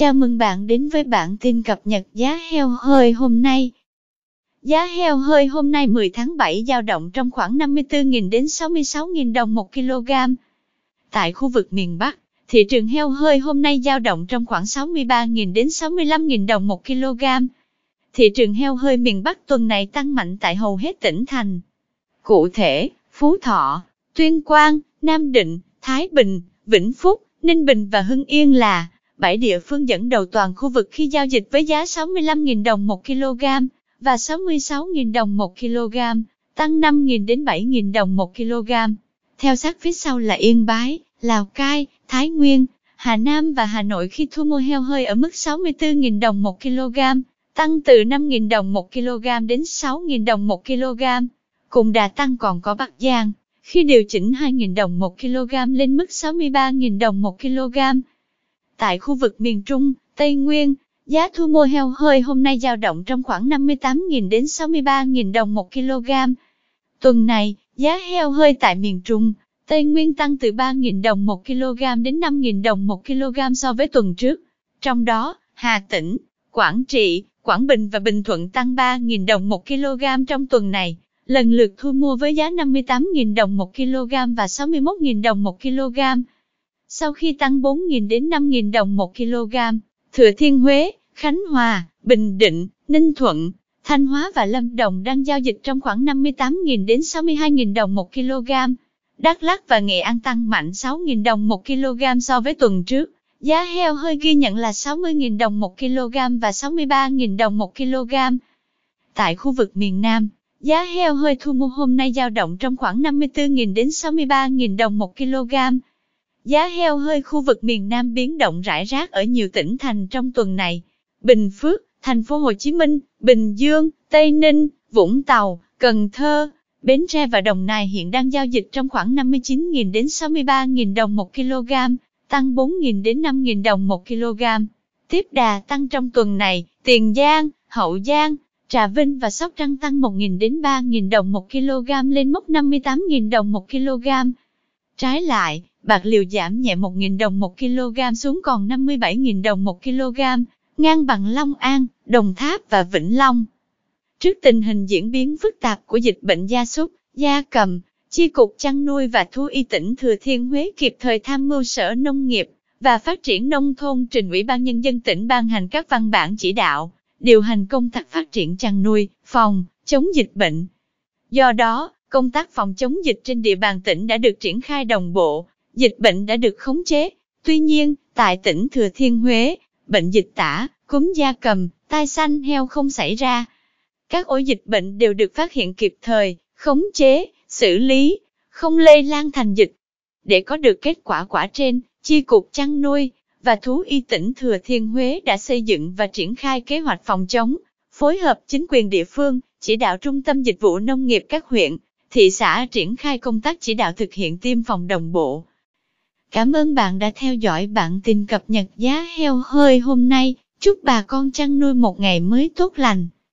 Chào mừng bạn đến với bản tin cập nhật giá heo hơi hôm nay. Giá heo hơi hôm nay 10 tháng 7 dao động trong khoảng 54.000 đến 66.000 đồng một kg. Tại khu vực miền Bắc, thị trường heo hơi hôm nay dao động trong khoảng 63.000 đến 65.000 đồng một kg. Thị trường heo hơi miền Bắc tuần này tăng mạnh tại hầu hết tỉnh thành. Cụ thể, Phú Thọ, Tuyên Quang, Nam Định, Thái Bình, Vĩnh Phúc, Ninh Bình và Hưng Yên là 7 địa phương dẫn đầu toàn khu vực khi giao dịch với giá 65.000 đồng một kg và 66.000 đồng một kg, tăng 5.000 đến 7.000 đồng một kg. Theo sát phía sau là Yên Bái, Lào Cai, Thái Nguyên, Hà Nam và Hà Nội khi thu mua heo hơi ở mức 64.000 đồng một kg, tăng từ 5.000 đồng một kg đến 6.000 đồng một kg. Cùng đà tăng còn có Bắc Giang, khi điều chỉnh 2.000 đồng một kg lên mức 63.000 đồng một kg. Tại khu vực miền Trung, Tây Nguyên, giá thu mua heo hơi hôm nay dao động trong khoảng 58.000 đến 63.000 đồng một kg. Tuần này, giá heo hơi tại miền Trung, Tây Nguyên tăng từ 3.000 đồng một kg đến 5.000 đồng một kg so với tuần trước. Trong đó, Hà Tĩnh, Quảng Trị, Quảng Bình và Bình Thuận tăng 3.000 đồng một kg trong tuần này, lần lượt thu mua với giá 58.000 đồng một kg và 61.000 đồng một kg. Sau khi tăng 4.000 đến 5.000 đồng một kg, Thừa Thiên Huế, Khánh Hòa, Bình Định, Ninh Thuận, Thanh Hóa và Lâm Đồng đang giao dịch trong khoảng 58.000 đến 62.000 đồng một kg. Đắk Lắk và Nghệ An tăng mạnh 6.000 đồng một kg so với tuần trước. Giá heo hơi ghi nhận là 60.000 đồng một kg và 63.000 đồng một kg. Tại khu vực miền Nam, giá heo hơi thu mua hôm nay dao động trong khoảng 54.000 đến 63.000 đồng một kg. Giá heo hơi khu vực miền Nam biến động rải rác ở nhiều tỉnh thành trong tuần này. Bình Phước, thành phố Hồ Chí Minh, Bình Dương, Tây Ninh, Vũng Tàu, Cần Thơ, Bến Tre và Đồng Nai hiện đang giao dịch trong khoảng 59.000 đến 63.000 đồng một kg, tăng 4.000 đến 5.000 đồng một kg. Tiếp đà tăng trong tuần này, Tiền Giang, Hậu Giang, Trà Vinh và Sóc Trăng tăng 1.000 đến 3.000 đồng một kg lên mốc 58.000 đồng một kg. Trái lại, bạc liêu giảm nhẹ 1.000 đồng một kg xuống còn 57.000 đồng một kg, ngang bằng Long An, Đồng Tháp và Vĩnh Long. Trước tình hình diễn biến phức tạp của dịch bệnh gia súc, gia cầm, Chi cục chăn nuôi và thú y tỉnh Thừa Thiên Huế kịp thời tham mưu Sở Nông nghiệp và Phát triển Nông thôn trình Ủy ban Nhân dân tỉnh ban hành các văn bản chỉ đạo, điều hành công tác phát triển chăn nuôi, phòng, chống dịch bệnh. Do đó, công tác phòng chống dịch trên địa bàn tỉnh đã được triển khai đồng bộ, dịch bệnh đã được khống chế. Tuy nhiên, tại tỉnh Thừa Thiên Huế, bệnh dịch tả, cúm da cầm, tai xanh heo không xảy ra. Các ổ dịch bệnh đều được phát hiện kịp thời, khống chế, xử lý, không lây lan thành dịch. Để có được kết quả quả trên, Chi cục chăn nuôi và thú y tỉnh Thừa Thiên Huế đã xây dựng và triển khai kế hoạch phòng chống, phối hợp chính quyền địa phương, chỉ đạo trung tâm dịch vụ nông nghiệp các huyện, thị xã triển khai công tác chỉ đạo thực hiện tiêm phòng đồng bộ. Cảm ơn bạn đã theo dõi bản tin cập nhật giá heo hơi hôm nay. Chúc bà con chăn nuôi một ngày mới tốt lành.